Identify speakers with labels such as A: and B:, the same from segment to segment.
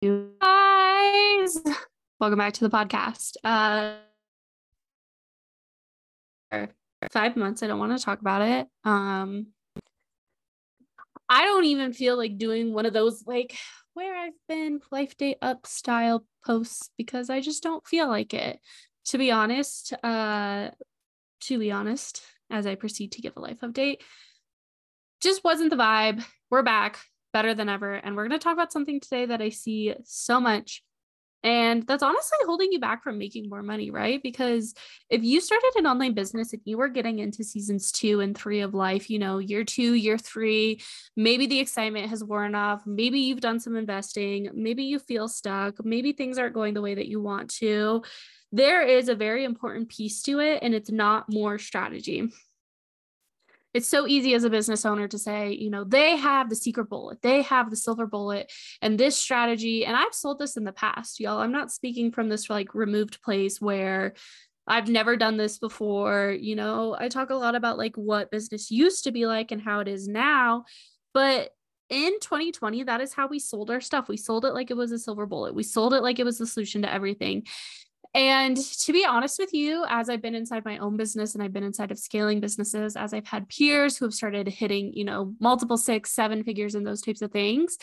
A: you guys. Welcome back to the podcast. Uh, five months. I don't want to talk about it. Um, I don't even feel like doing one of those like where I've been life day up style posts because I just don't feel like it. To be honest, uh, to be honest, as I proceed to give a life update, just wasn't the vibe. We're back better than ever. And we're going to talk about something today that I see so much. And that's honestly holding you back from making more money, right? Because if you started an online business and you were getting into seasons two and three of life, you know, year two, year three, maybe the excitement has worn off. Maybe you've done some investing. Maybe you feel stuck. Maybe things aren't going the way that you want to. There is a very important piece to it, and it's not more strategy it's so easy as a business owner to say, you know, they have the secret bullet, they have the silver bullet, and this strategy. And I've sold this in the past, y'all. I'm not speaking from this like removed place where I've never done this before. You know, I talk a lot about like what business used to be like and how it is now. But in 2020, that is how we sold our stuff. We sold it like it was a silver bullet. We sold it like it was the solution to everything. And to be honest with you, as I've been inside my own business and I've been inside of scaling businesses, as I've had peers who have started hitting, you know, multiple six, seven figures and those types of things,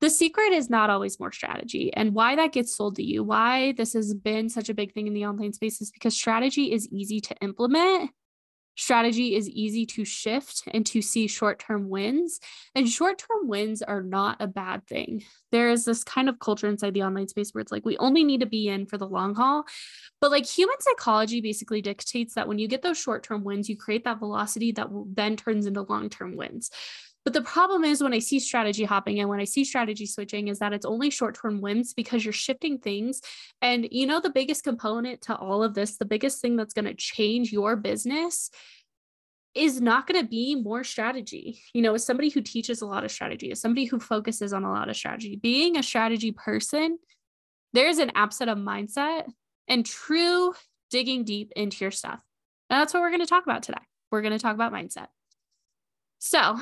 A: the secret is not always more strategy. And why that gets sold to you, why this has been such a big thing in the online space is because strategy is easy to implement strategy is easy to shift and to see short term wins. And short term wins are not a bad thing. There is this kind of culture inside the online space where it's like we only need to be in for the long haul. But like human psychology basically dictates that when you get those short term wins, you create that velocity that then turns into long term wins. But the problem is when I see strategy hopping and when I see strategy switching is that it's only short term wins because you're shifting things. And you know, the biggest component to all of this, the biggest thing that's going to change your business is not going to be more strategy. You know, as somebody who teaches a lot of strategy, as somebody who focuses on a lot of strategy, being a strategy person, there's an absent of mindset and true digging deep into your stuff. And that's what we're going to talk about today. We're going to talk about mindset. So,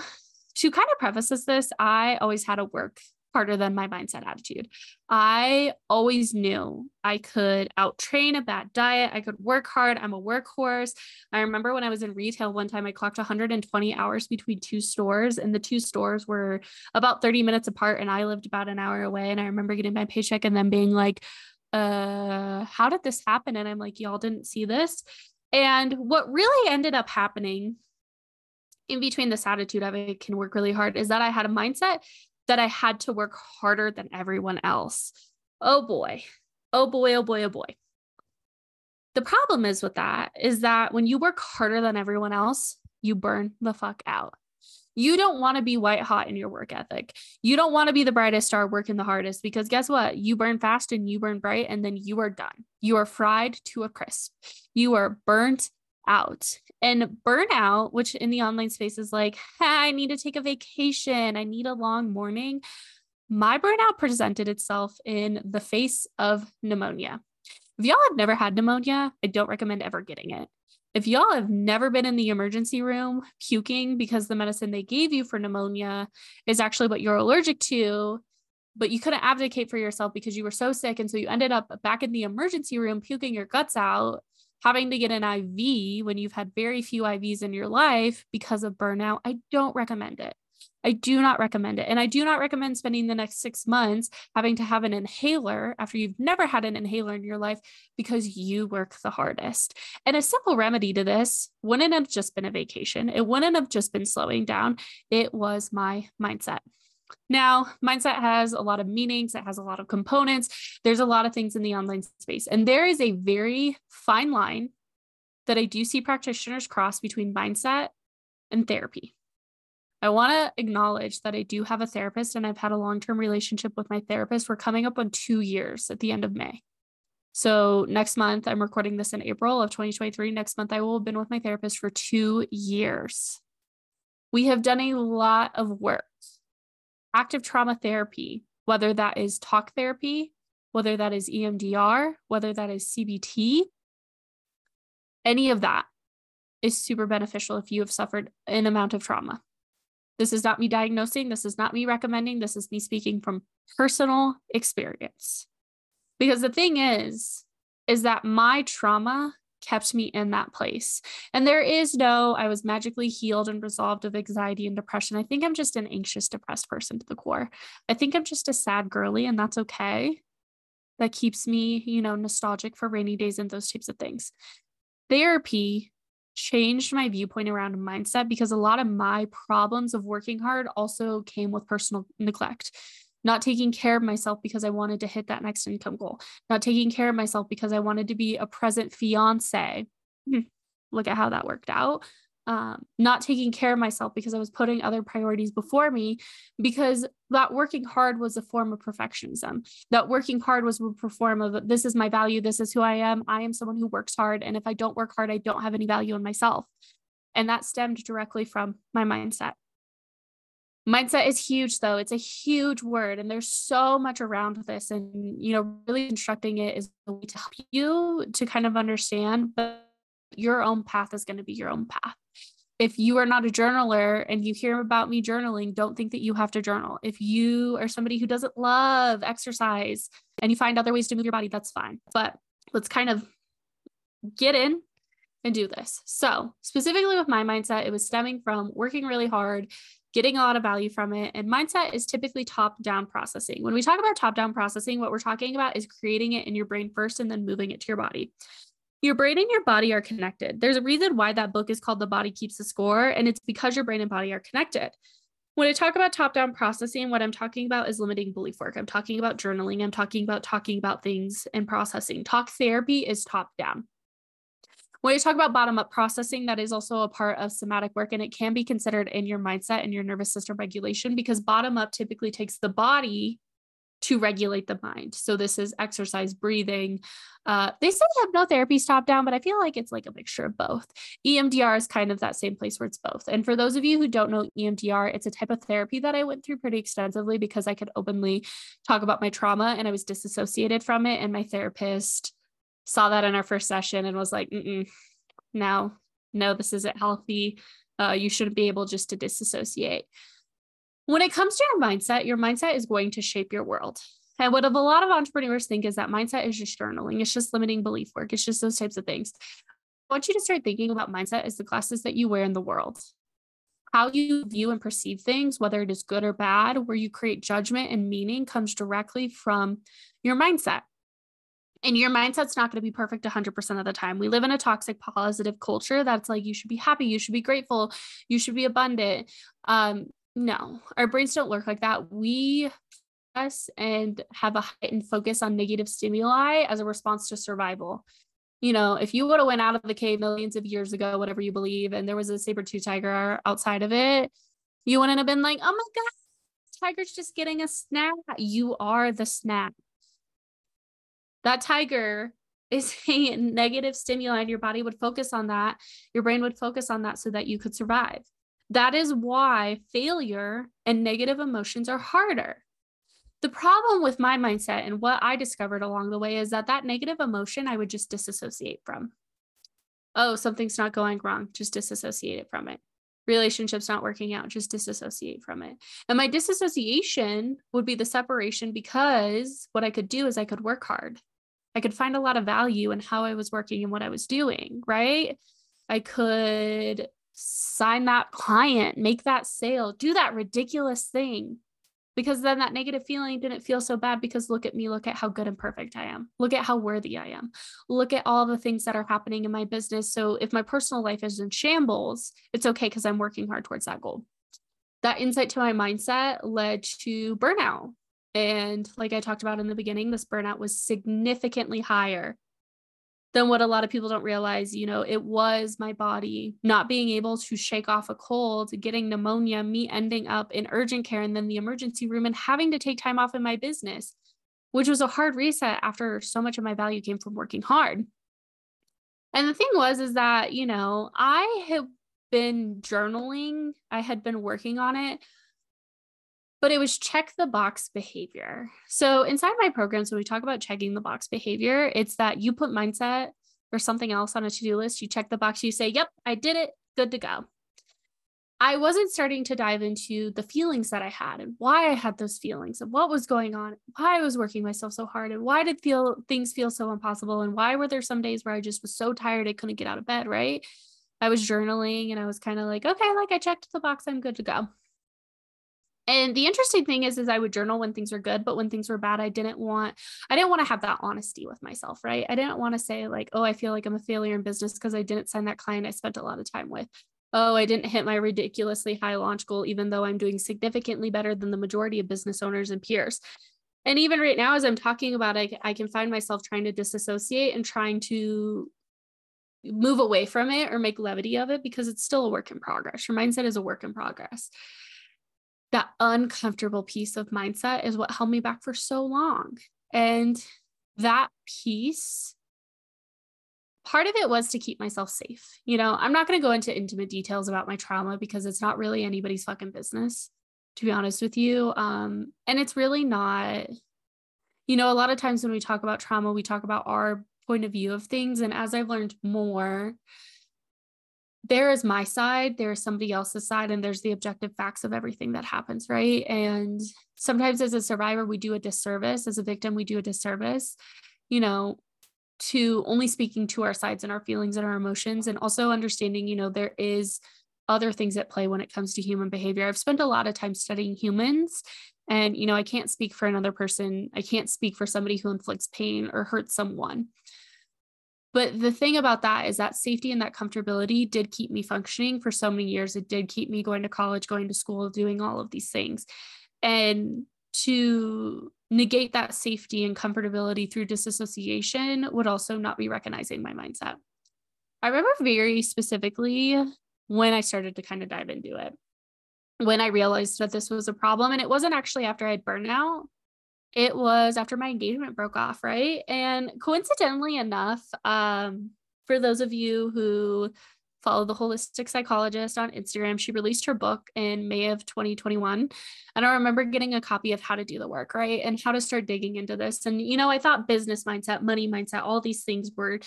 A: to kind of preface this, I always had a work harder than my mindset attitude. I always knew I could out train a bad diet. I could work hard. I'm a workhorse. I remember when I was in retail one time, I clocked 120 hours between two stores, and the two stores were about 30 minutes apart, and I lived about an hour away. And I remember getting my paycheck and then being like, uh, how did this happen? And I'm like, y'all didn't see this. And what really ended up happening in between this attitude of I can work really hard is that I had a mindset that I had to work harder than everyone else. Oh boy. Oh boy, oh boy, oh boy. The problem is with that is that when you work harder than everyone else, you burn the fuck out. You don't want to be white hot in your work ethic. You don't want to be the brightest star working the hardest because guess what? You burn fast and you burn bright and then you are done. You are fried to a crisp. You are burnt out. And burnout, which in the online space is like, I need to take a vacation, I need a long morning. My burnout presented itself in the face of pneumonia. If y'all have never had pneumonia, I don't recommend ever getting it. If y'all have never been in the emergency room puking because the medicine they gave you for pneumonia is actually what you're allergic to, but you couldn't advocate for yourself because you were so sick. And so you ended up back in the emergency room puking your guts out having to get an IV when you've had very few IVs in your life because of burnout, I don't recommend it. I do not recommend it. And I do not recommend spending the next six months having to have an inhaler after you've never had an inhaler in your life because you work the hardest. And a simple remedy to this wouldn't have just been a vacation, it wouldn't have just been slowing down. It was my mindset. Now, mindset has a lot of meanings, it has a lot of components. There's a lot of things in the online space. And there is a very fine line that I do see practitioners cross between mindset and therapy. I want to acknowledge that I do have a therapist and I've had a long term relationship with my therapist. We're coming up on two years at the end of May. So, next month, I'm recording this in April of 2023. Next month, I will have been with my therapist for two years. We have done a lot of work active trauma therapy, whether that is talk therapy, whether that is EMDR, whether that is CBT, any of that is super beneficial if you have suffered an amount of trauma. This is not me diagnosing. This is not me recommending. This is me speaking from personal experience. Because the thing is, is that my trauma kept me in that place. And there is no, I was magically healed and resolved of anxiety and depression. I think I'm just an anxious, depressed person to the core. I think I'm just a sad girly, and that's okay. That keeps me, you know, nostalgic for rainy days and those types of things. Therapy changed my viewpoint around mindset because a lot of my problems of working hard also came with personal neglect not taking care of myself because I wanted to hit that next income goal, not taking care of myself because I wanted to be a present fiance. Hmm, look at how that worked out. Um, not taking care of myself because I was putting other priorities before me, because that working hard was a form of perfectionism. That working hard was a form of this is my value, this is who I am. I am someone who works hard. And if I don't work hard, I don't have any value in myself. And that stemmed directly from my mindset. Mindset is huge, though. It's a huge word, and there's so much around this. And, you know, really instructing it is a way to help you to kind of understand, but your own path is going to be your own path. If you are not a journaler and you hear about me journaling, don't think that you have to journal. If you are somebody who doesn't love exercise and you find other ways to move your body, that's fine. But let's kind of get in and do this. So, specifically with my mindset, it was stemming from working really hard, getting a lot of value from it. And mindset is typically top down processing. When we talk about top down processing, what we're talking about is creating it in your brain first and then moving it to your body. Your brain and your body are connected. There's a reason why that book is called The Body Keeps the Score, and it's because your brain and body are connected. When I talk about top down processing, what I'm talking about is limiting belief work. I'm talking about journaling. I'm talking about talking about things and processing. Talk therapy is top down. When you talk about bottom up processing, that is also a part of somatic work and it can be considered in your mindset and your nervous system regulation because bottom up typically takes the body to regulate the mind. So this is exercise, breathing. Uh, they say hypnotherapy top down, but I feel like it's like a mixture of both. EMDR is kind of that same place where it's both. And for those of you who don't know EMDR, it's a type of therapy that I went through pretty extensively because I could openly talk about my trauma and I was disassociated from it. And my therapist saw that in our first session and was like, no, no, this isn't healthy. Uh, you shouldn't be able just to disassociate. When it comes to your mindset, your mindset is going to shape your world. And what a lot of entrepreneurs think is that mindset is just journaling, it's just limiting belief work, it's just those types of things. I want you to start thinking about mindset as the glasses that you wear in the world. How you view and perceive things, whether it is good or bad, where you create judgment and meaning, comes directly from your mindset and your mindset's not going to be perfect 100% of the time. We live in a toxic positive culture that's like you should be happy, you should be grateful, you should be abundant. Um no, our brains don't work like that. We us and have a heightened focus on negative stimuli as a response to survival. You know, if you would have went out of the cave millions of years ago, whatever you believe, and there was a saber tooth tiger outside of it, you wouldn't have been like, oh my God, tiger's just getting a snack. You are the snack that tiger is a negative stimuli and your body would focus on that your brain would focus on that so that you could survive. That is why failure and negative emotions are harder. The problem with my mindset and what i discovered along the way is that that negative emotion i would just disassociate from. Oh something's not going wrong just disassociate it from it. Relationships not working out just disassociate from it. And my disassociation would be the separation because what i could do is i could work hard I could find a lot of value in how I was working and what I was doing, right? I could sign that client, make that sale, do that ridiculous thing. Because then that negative feeling didn't feel so bad because look at me, look at how good and perfect I am. Look at how worthy I am. Look at all the things that are happening in my business. So if my personal life is in shambles, it's okay because I'm working hard towards that goal. That insight to my mindset led to burnout and like I talked about in the beginning, this burnout was significantly higher than what a lot of people don't realize. You know, it was my body not being able to shake off a cold, getting pneumonia, me ending up in urgent care and then the emergency room and having to take time off in my business, which was a hard reset after so much of my value came from working hard. And the thing was, is that, you know, I have been journaling, I had been working on it but it was check the box behavior. So inside my programs, when we talk about checking the box behavior, it's that you put mindset or something else on a to do list, you check the box, you say, Yep, I did it, good to go. I wasn't starting to dive into the feelings that I had and why I had those feelings and what was going on, why I was working myself so hard and why did feel things feel so impossible and why were there some days where I just was so tired I couldn't get out of bed, right? I was journaling and I was kind of like, okay, like I checked the box, I'm good to go. And the interesting thing is, is I would journal when things were good, but when things were bad, I didn't want, I didn't want to have that honesty with myself, right? I didn't want to say like, oh, I feel like I'm a failure in business because I didn't sign that client I spent a lot of time with. Oh, I didn't hit my ridiculously high launch goal, even though I'm doing significantly better than the majority of business owners and peers. And even right now, as I'm talking about it, I can find myself trying to disassociate and trying to move away from it or make levity of it because it's still a work in progress. Your mindset is a work in progress that uncomfortable piece of mindset is what held me back for so long. And that piece, part of it was to keep myself safe. You know, I'm not going to go into intimate details about my trauma because it's not really anybody's fucking business, to be honest with you. Um, and it's really not, you know, a lot of times when we talk about trauma, we talk about our point of view of things. And as I've learned more, there is my side, there's somebody else's side, and there's the objective facts of everything that happens, right? And sometimes as a survivor, we do a disservice. As a victim, we do a disservice, you know, to only speaking to our sides and our feelings and our emotions, and also understanding, you know, there is other things at play when it comes to human behavior. I've spent a lot of time studying humans. And, you know, I can't speak for another person. I can't speak for somebody who inflicts pain or hurts someone. But the thing about that is that safety and that comfortability did keep me functioning for so many years. It did keep me going to college, going to school, doing all of these things. And to negate that safety and comfortability through disassociation would also not be recognizing my mindset. I remember very specifically when I started to kind of dive into it, when I realized that this was a problem. And it wasn't actually after I had burnout, it was after my engagement broke off, right? And coincidentally enough, um, for those of you who follow the holistic psychologist on Instagram, she released her book in May of 2021. And I remember getting a copy of how to do the work, right? And how to start digging into this. And, you know, I thought business mindset, money mindset, all these things were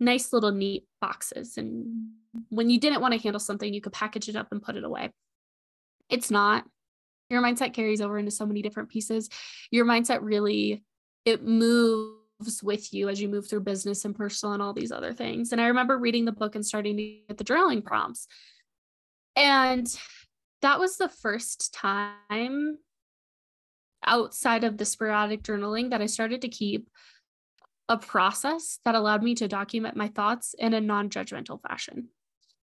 A: nice little neat boxes. And when you didn't want to handle something, you could package it up and put it away. It's not your mindset carries over into so many different pieces. Your mindset really it moves with you as you move through business and personal and all these other things. And i remember reading the book and starting to get the journaling prompts. And that was the first time outside of the sporadic journaling that i started to keep a process that allowed me to document my thoughts in a non-judgmental fashion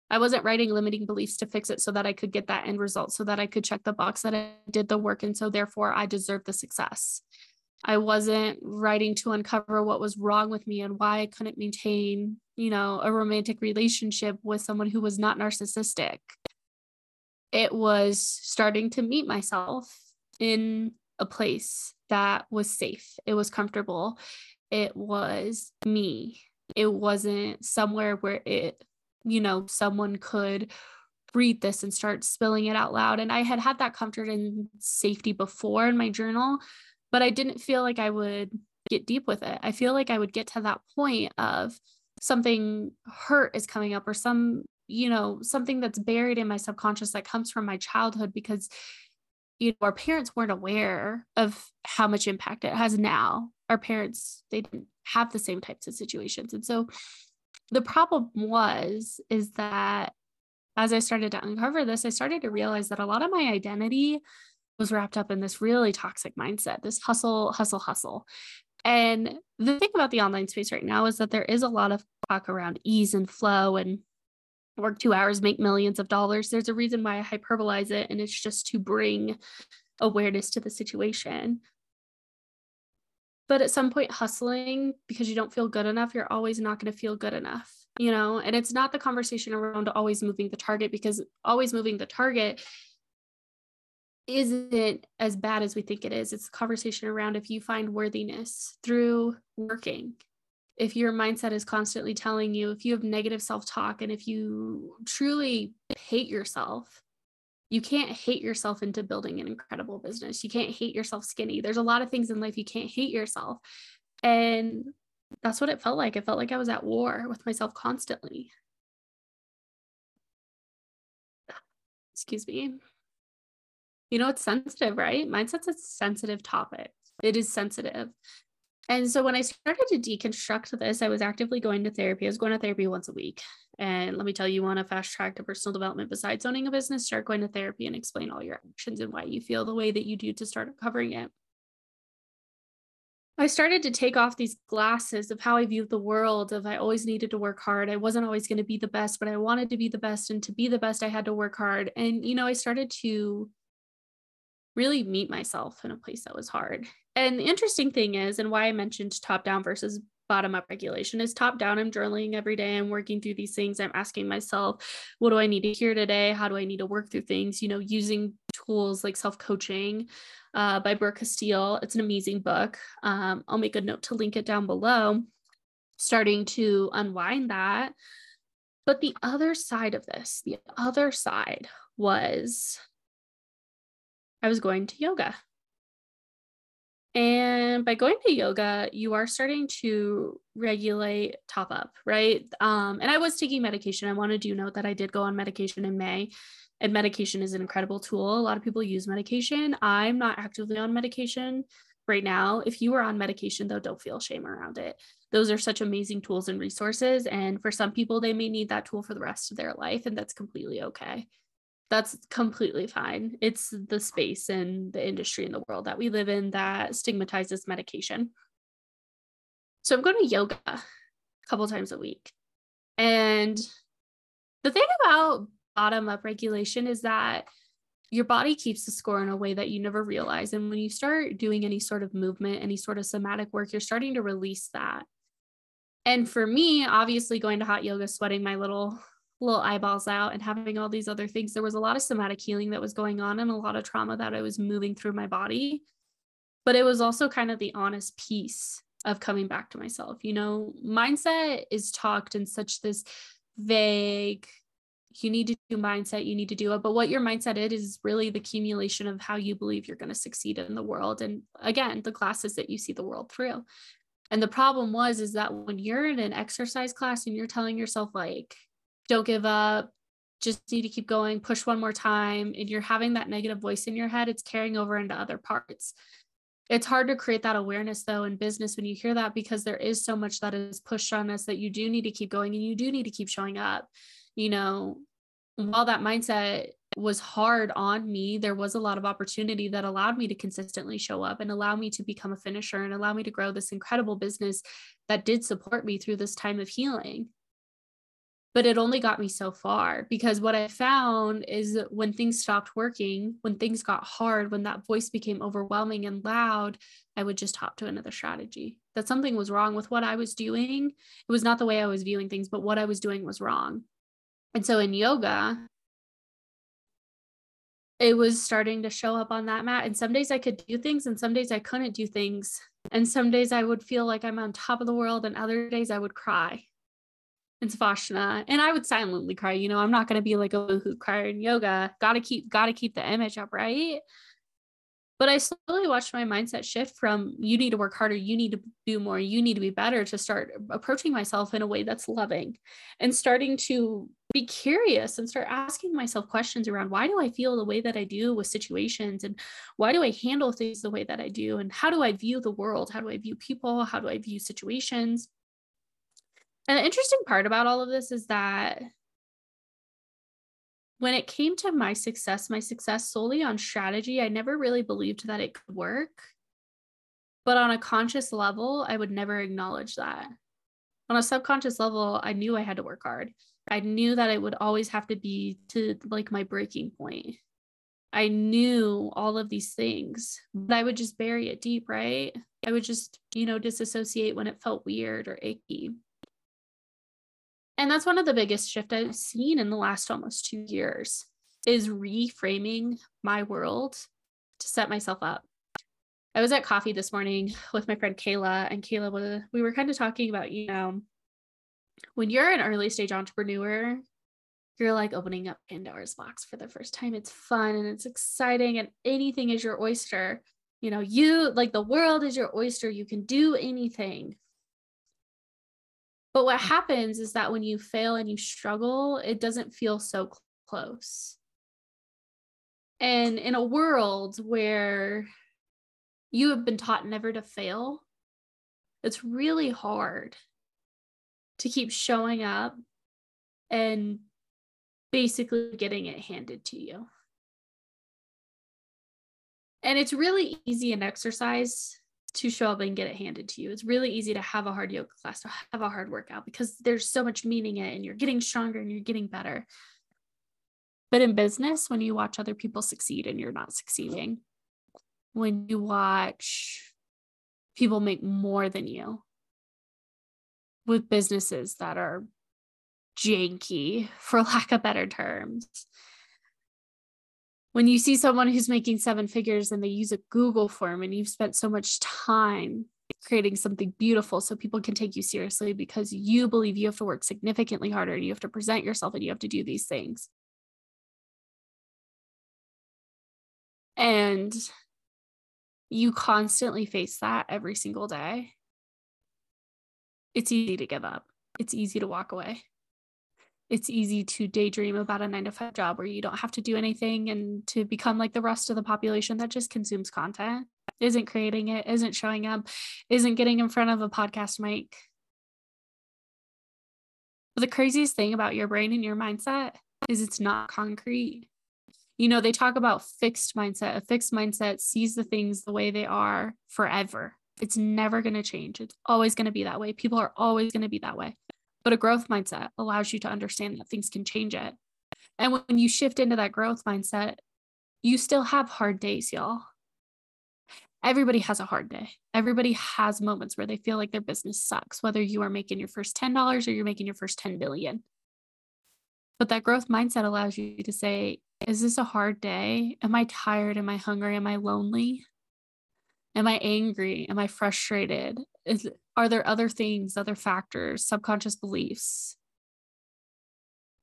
A: I wasn't writing limiting beliefs to fix it so that I could get that end result, so that I could check the box that I did the work. And so therefore I deserve the success. I wasn't writing to uncover what was wrong with me and why I couldn't maintain, you know, a romantic relationship with someone who was not narcissistic. It was starting to meet myself in a place that was safe. It was comfortable. It was me. It wasn't somewhere where it you know, someone could read this and start spilling it out loud. And I had had that comfort and safety before in my journal, but I didn't feel like I would get deep with it. I feel like I would get to that point of something hurt is coming up or some, you know, something that's buried in my subconscious that comes from my childhood because you know our parents weren't aware of how much impact it has now. Our parents they didn't have the same types of situations. And so the problem was is that as I started to uncover this, I started to realize that a lot of my identity was wrapped up in this really toxic mindset, this hustle, hustle, hustle. And the thing about the online space right now is that there is a lot of talk around ease and flow and work two hours, make millions of dollars. There's a reason why I hyperbolize it, and it's just to bring awareness to the situation. But at some point, hustling because you don't feel good enough, you're always not going to feel good enough, you know? And it's not the conversation around always moving the target because always moving the target isn't as bad as we think it is. It's a conversation around if you find worthiness through working, if your mindset is constantly telling you, if you have negative self talk, and if you truly hate yourself, you can't hate yourself into building an incredible business. You can't hate yourself skinny. There's a lot of things in life you can't hate yourself. And that's what it felt like. It felt like I was at war with myself constantly. excuse me. You know, it's sensitive, right? Mindset's a sensitive topic. It is sensitive. And so when I started to deconstruct this, I was actively going to therapy. I was going to therapy once a week. And let me tell you, you want to fast track to personal development besides owning a business, start going to therapy and explain all your actions and why you feel the way that you do to start covering it. I started to take off these glasses of how I viewed the world of I always needed to work hard. I wasn't always going to be the best, but I wanted to be the best and to be the best I had to work hard. And you know, I started to really meet myself in a place that was hard. And the interesting thing is and why I mentioned top down versus bottom up regulation is top down. I'm journaling every day. I'm working through these things. I'm asking myself, what do I need to hear today? How do I need to work through things? You know, using tools like self coaching uh, by Brooke Castillo. It's an amazing book. Um, I'll make a note to link it down below, starting to unwind that. But the other side of this, the other side was I was going to yoga. And by going to yoga, you are starting to regulate top up, right? Um, and I was taking medication. I want to do note that I did go on medication in May, and medication is an incredible tool. A lot of people use medication. I'm not actively on medication right now. If you are on medication, though, don't feel shame around it. Those are such amazing tools and resources. And for some people, they may need that tool for the rest of their life, and that's completely okay that's completely fine. It's the space and the industry and the world that we live in that stigmatizes medication. So I'm going to yoga a couple times a week. And the thing about bottom up regulation is that your body keeps the score in a way that you never realize. And when you start doing any sort of movement, any sort of somatic work, you're starting to release that. And for me, obviously, going to hot yoga, sweating my little little eyeballs out and having all these other things. There was a lot of somatic healing that was going on and a lot of trauma that I was moving through my body. But it was also kind of the honest piece of coming back to myself. You know, mindset is talked in such this vague, you need to do mindset, you need to do it. But what your mindset is, is really the accumulation of how you believe you're going to succeed in the world. And again, the glasses that you see the world through. And the problem was, is that when you're in an exercise class and you're telling yourself, like, don't give up. Just need to keep going. Push one more time. And you're having that negative voice in your head it's carrying over into other parts. It's hard to create that awareness though in business when you hear that because there is so much that is pushed on us that you do need to keep going and you do need to keep showing up. You know while that mindset was hard on me there was a lot of opportunity that allowed me to consistently show up and allow me to become a finisher and allow me to grow this incredible business that did support me through this time of healing but it only got me so far because what I found is when things stopped working, when things got hard, when that voice became overwhelming and loud, I would just hop to another strategy. That something was wrong with what I was doing. It was not the way I was viewing things, but what I was doing was wrong. And so in yoga, it was starting to show up on that mat. And some days I could do things, and some days I couldn't do things. And some days I would feel like I'm on top of the world, and other days I would cry and Savasana. And I would silently cry. You know, I'm not gonna be like a who crier in yoga. Gotta keep gotta keep the image up, right? But I slowly watched my mindset shift from you need to work harder, you need to do more, you need to be better to start approaching myself in a way that's loving and starting to be curious and start asking myself questions around why do I feel the way that I do with situations and why do I handle things the way that I do and how do I view the world? How do I view people? How do I view situations? And the interesting part about all of this is that when it came to my success, my success solely on strategy, I never really believed that it could work. But on a conscious level, I would never acknowledge that. On a subconscious level, I knew I had to work hard. I knew that it would always have to be to like my breaking point. I knew all of these things, but I would just bury it deep, right? I would just, you know, disassociate when it felt weird or icky. And that's one of the biggest shift I've seen in the last almost two years is reframing my world to set myself up. I was at coffee this morning with my friend Kayla, and Kayla we were kind of talking about, you know, when you're an early stage entrepreneur, you're like opening up Pandora's box for the first time. It's fun and it's exciting, and anything is your oyster. You know, you like the world is your oyster. You can do anything. But what happens is that when you fail and you struggle, it doesn't feel so close. And in a world where you have been taught never to fail, it's really hard to keep showing up and basically getting it handed to you. And it's really easy in exercise to show up and get it handed to you. It's really easy to have a hard yoga class, or have a hard workout because there's so much meaning in it and you're getting stronger and you're getting better. But in business, when you watch other people succeed and you're not succeeding, when you watch people make more than you with businesses that are janky, for lack of better terms, when you see someone who's making seven figures and they use a Google form and you've spent so much time creating something beautiful so people can take you seriously because you believe you have to work significantly harder and you have to present yourself and you have to do these things. And you constantly face that every single day. It's easy to give up. It's easy to walk away it's easy to daydream about a nine to five job where you don't have to do anything and to become like the rest of the population that just consumes content, isn't creating it, isn't showing up, isn't getting in front of a podcast mic. But the craziest thing about your brain and your mindset is it's not concrete. You know, they talk about fixed mindset. A fixed mindset sees the things the way they are forever. It's never going to change. It's always going to be that way. People are always going to be that way. But a growth mindset allows you to understand that things can change it. And when you shift into that growth mindset, you still have hard days, y'all. Everybody has a hard day. Everybody has moments where they feel like their business sucks, whether you are making your first $10 or you're making your first 10 billion. But that growth mindset allows you to say, is this a hard day? Am I tired? Am I hungry? Am I lonely? Am I angry? Am I frustrated? Is, are there other things, other factors, subconscious beliefs?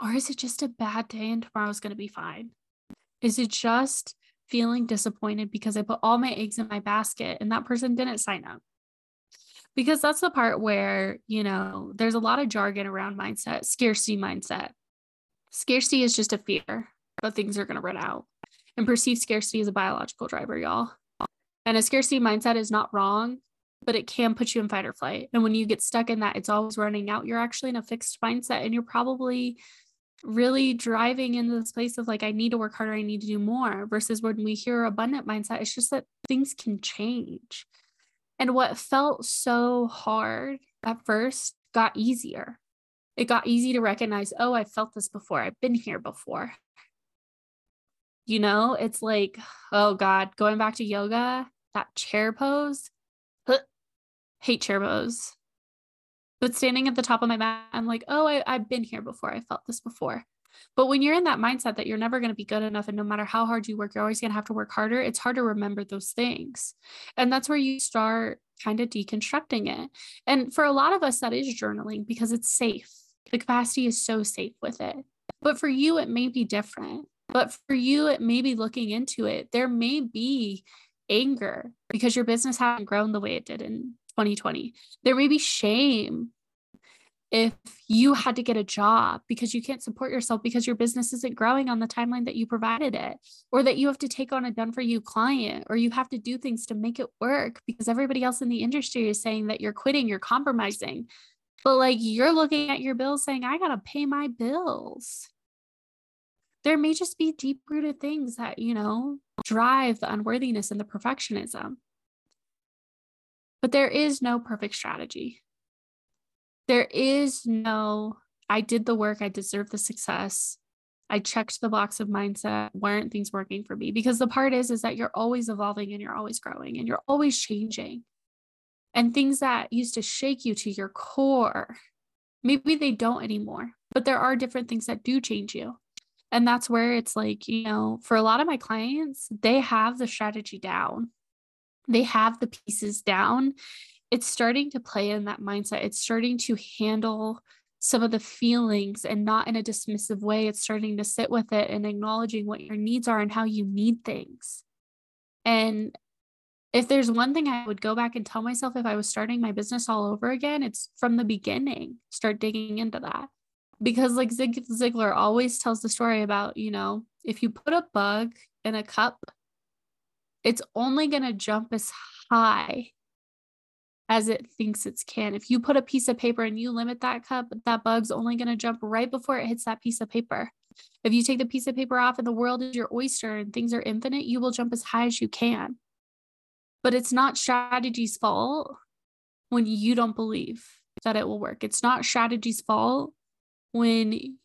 A: Or is it just a bad day and tomorrow's going to be fine? Is it just feeling disappointed because I put all my eggs in my basket and that person didn't sign up? Because that's the part where, you know, there's a lot of jargon around mindset, scarcity mindset. Scarcity is just a fear that things are going to run out. And perceived scarcity is a biological driver, y'all. And a scarcity mindset is not wrong but it can put you in fight or flight. And when you get stuck in that, it's always running out. You're actually in a fixed mindset and you're probably really driving into this place of like, I need to work harder, I need to do more. Versus when we hear abundant mindset, it's just that things can change. And what felt so hard at first got easier. It got easy to recognize, oh, I felt this before, I've been here before. You know, it's like, oh God, going back to yoga, that chair pose, hate chair. But standing at the top of my mat, I'm like, oh, I, I've been here before. I felt this before. But when you're in that mindset that you're never going to be good enough, and no matter how hard you work, you're always going to have to work harder, it's hard to remember those things. And that's where you start kind of deconstructing it. And for a lot of us, that is journaling because it's safe. The capacity is so safe with it. But for you, it may be different. But for you, it may be looking into it. There may be anger because your business hasn't grown the way it did in 2020. There may be shame if you had to get a job because you can't support yourself because your business isn't growing on the timeline that you provided it, or that you have to take on a done for you client, or you have to do things to make it work because everybody else in the industry is saying that you're quitting, you're compromising. But like you're looking at your bills saying, I got to pay my bills. There may just be deep rooted things that, you know, drive the unworthiness and the perfectionism. But there is no perfect strategy. There is no, I did the work, I deserve the success. I checked the box of mindset. Why aren't things working for me? Because the part is, is that you're always evolving and you're always growing and you're always changing. And things that used to shake you to your core, maybe they don't anymore, but there are different things that do change you. And that's where it's like, you know, for a lot of my clients, they have the strategy down they have the pieces down, it's starting to play in that mindset. It's starting to handle some of the feelings and not in a dismissive way. It's starting to sit with it and acknowledging what your needs are and how you need things. And if there's one thing I would go back and tell myself if I was starting my business all over again, it's from the beginning, start digging into that. because like Zig Ziglar always tells the story about, you know, if you put a bug in a cup, it's only going to jump as high as it thinks it can. If you put a piece of paper and you limit that cup, that bug's only going to jump right before it hits that piece of paper. If you take the piece of paper off and the world is your oyster and things are infinite, you will jump as high as you can. But it's not strategy's fault when you don't believe that it will work. It's not strategy's fault when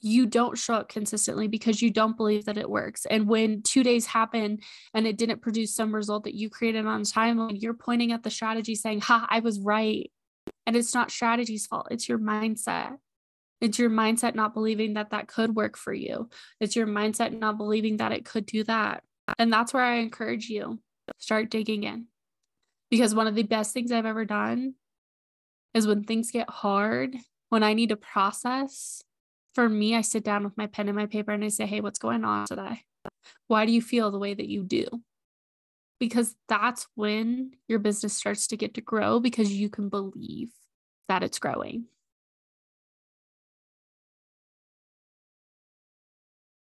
A: you don't show up consistently because you don't believe that it works. And when two days happen and it didn't produce some result that you created on timeline, you're pointing at the strategy saying, Ha, I was right. And it's not strategy's fault, it's your mindset. It's your mindset not believing that that could work for you. It's your mindset not believing that it could do that. And that's where I encourage you start digging in. Because one of the best things I've ever done is when things get hard, when I need to process, for me, I sit down with my pen and my paper and I say, Hey, what's going on today? Why do you feel the way that you do? Because that's when your business starts to get to grow because you can believe that it's growing.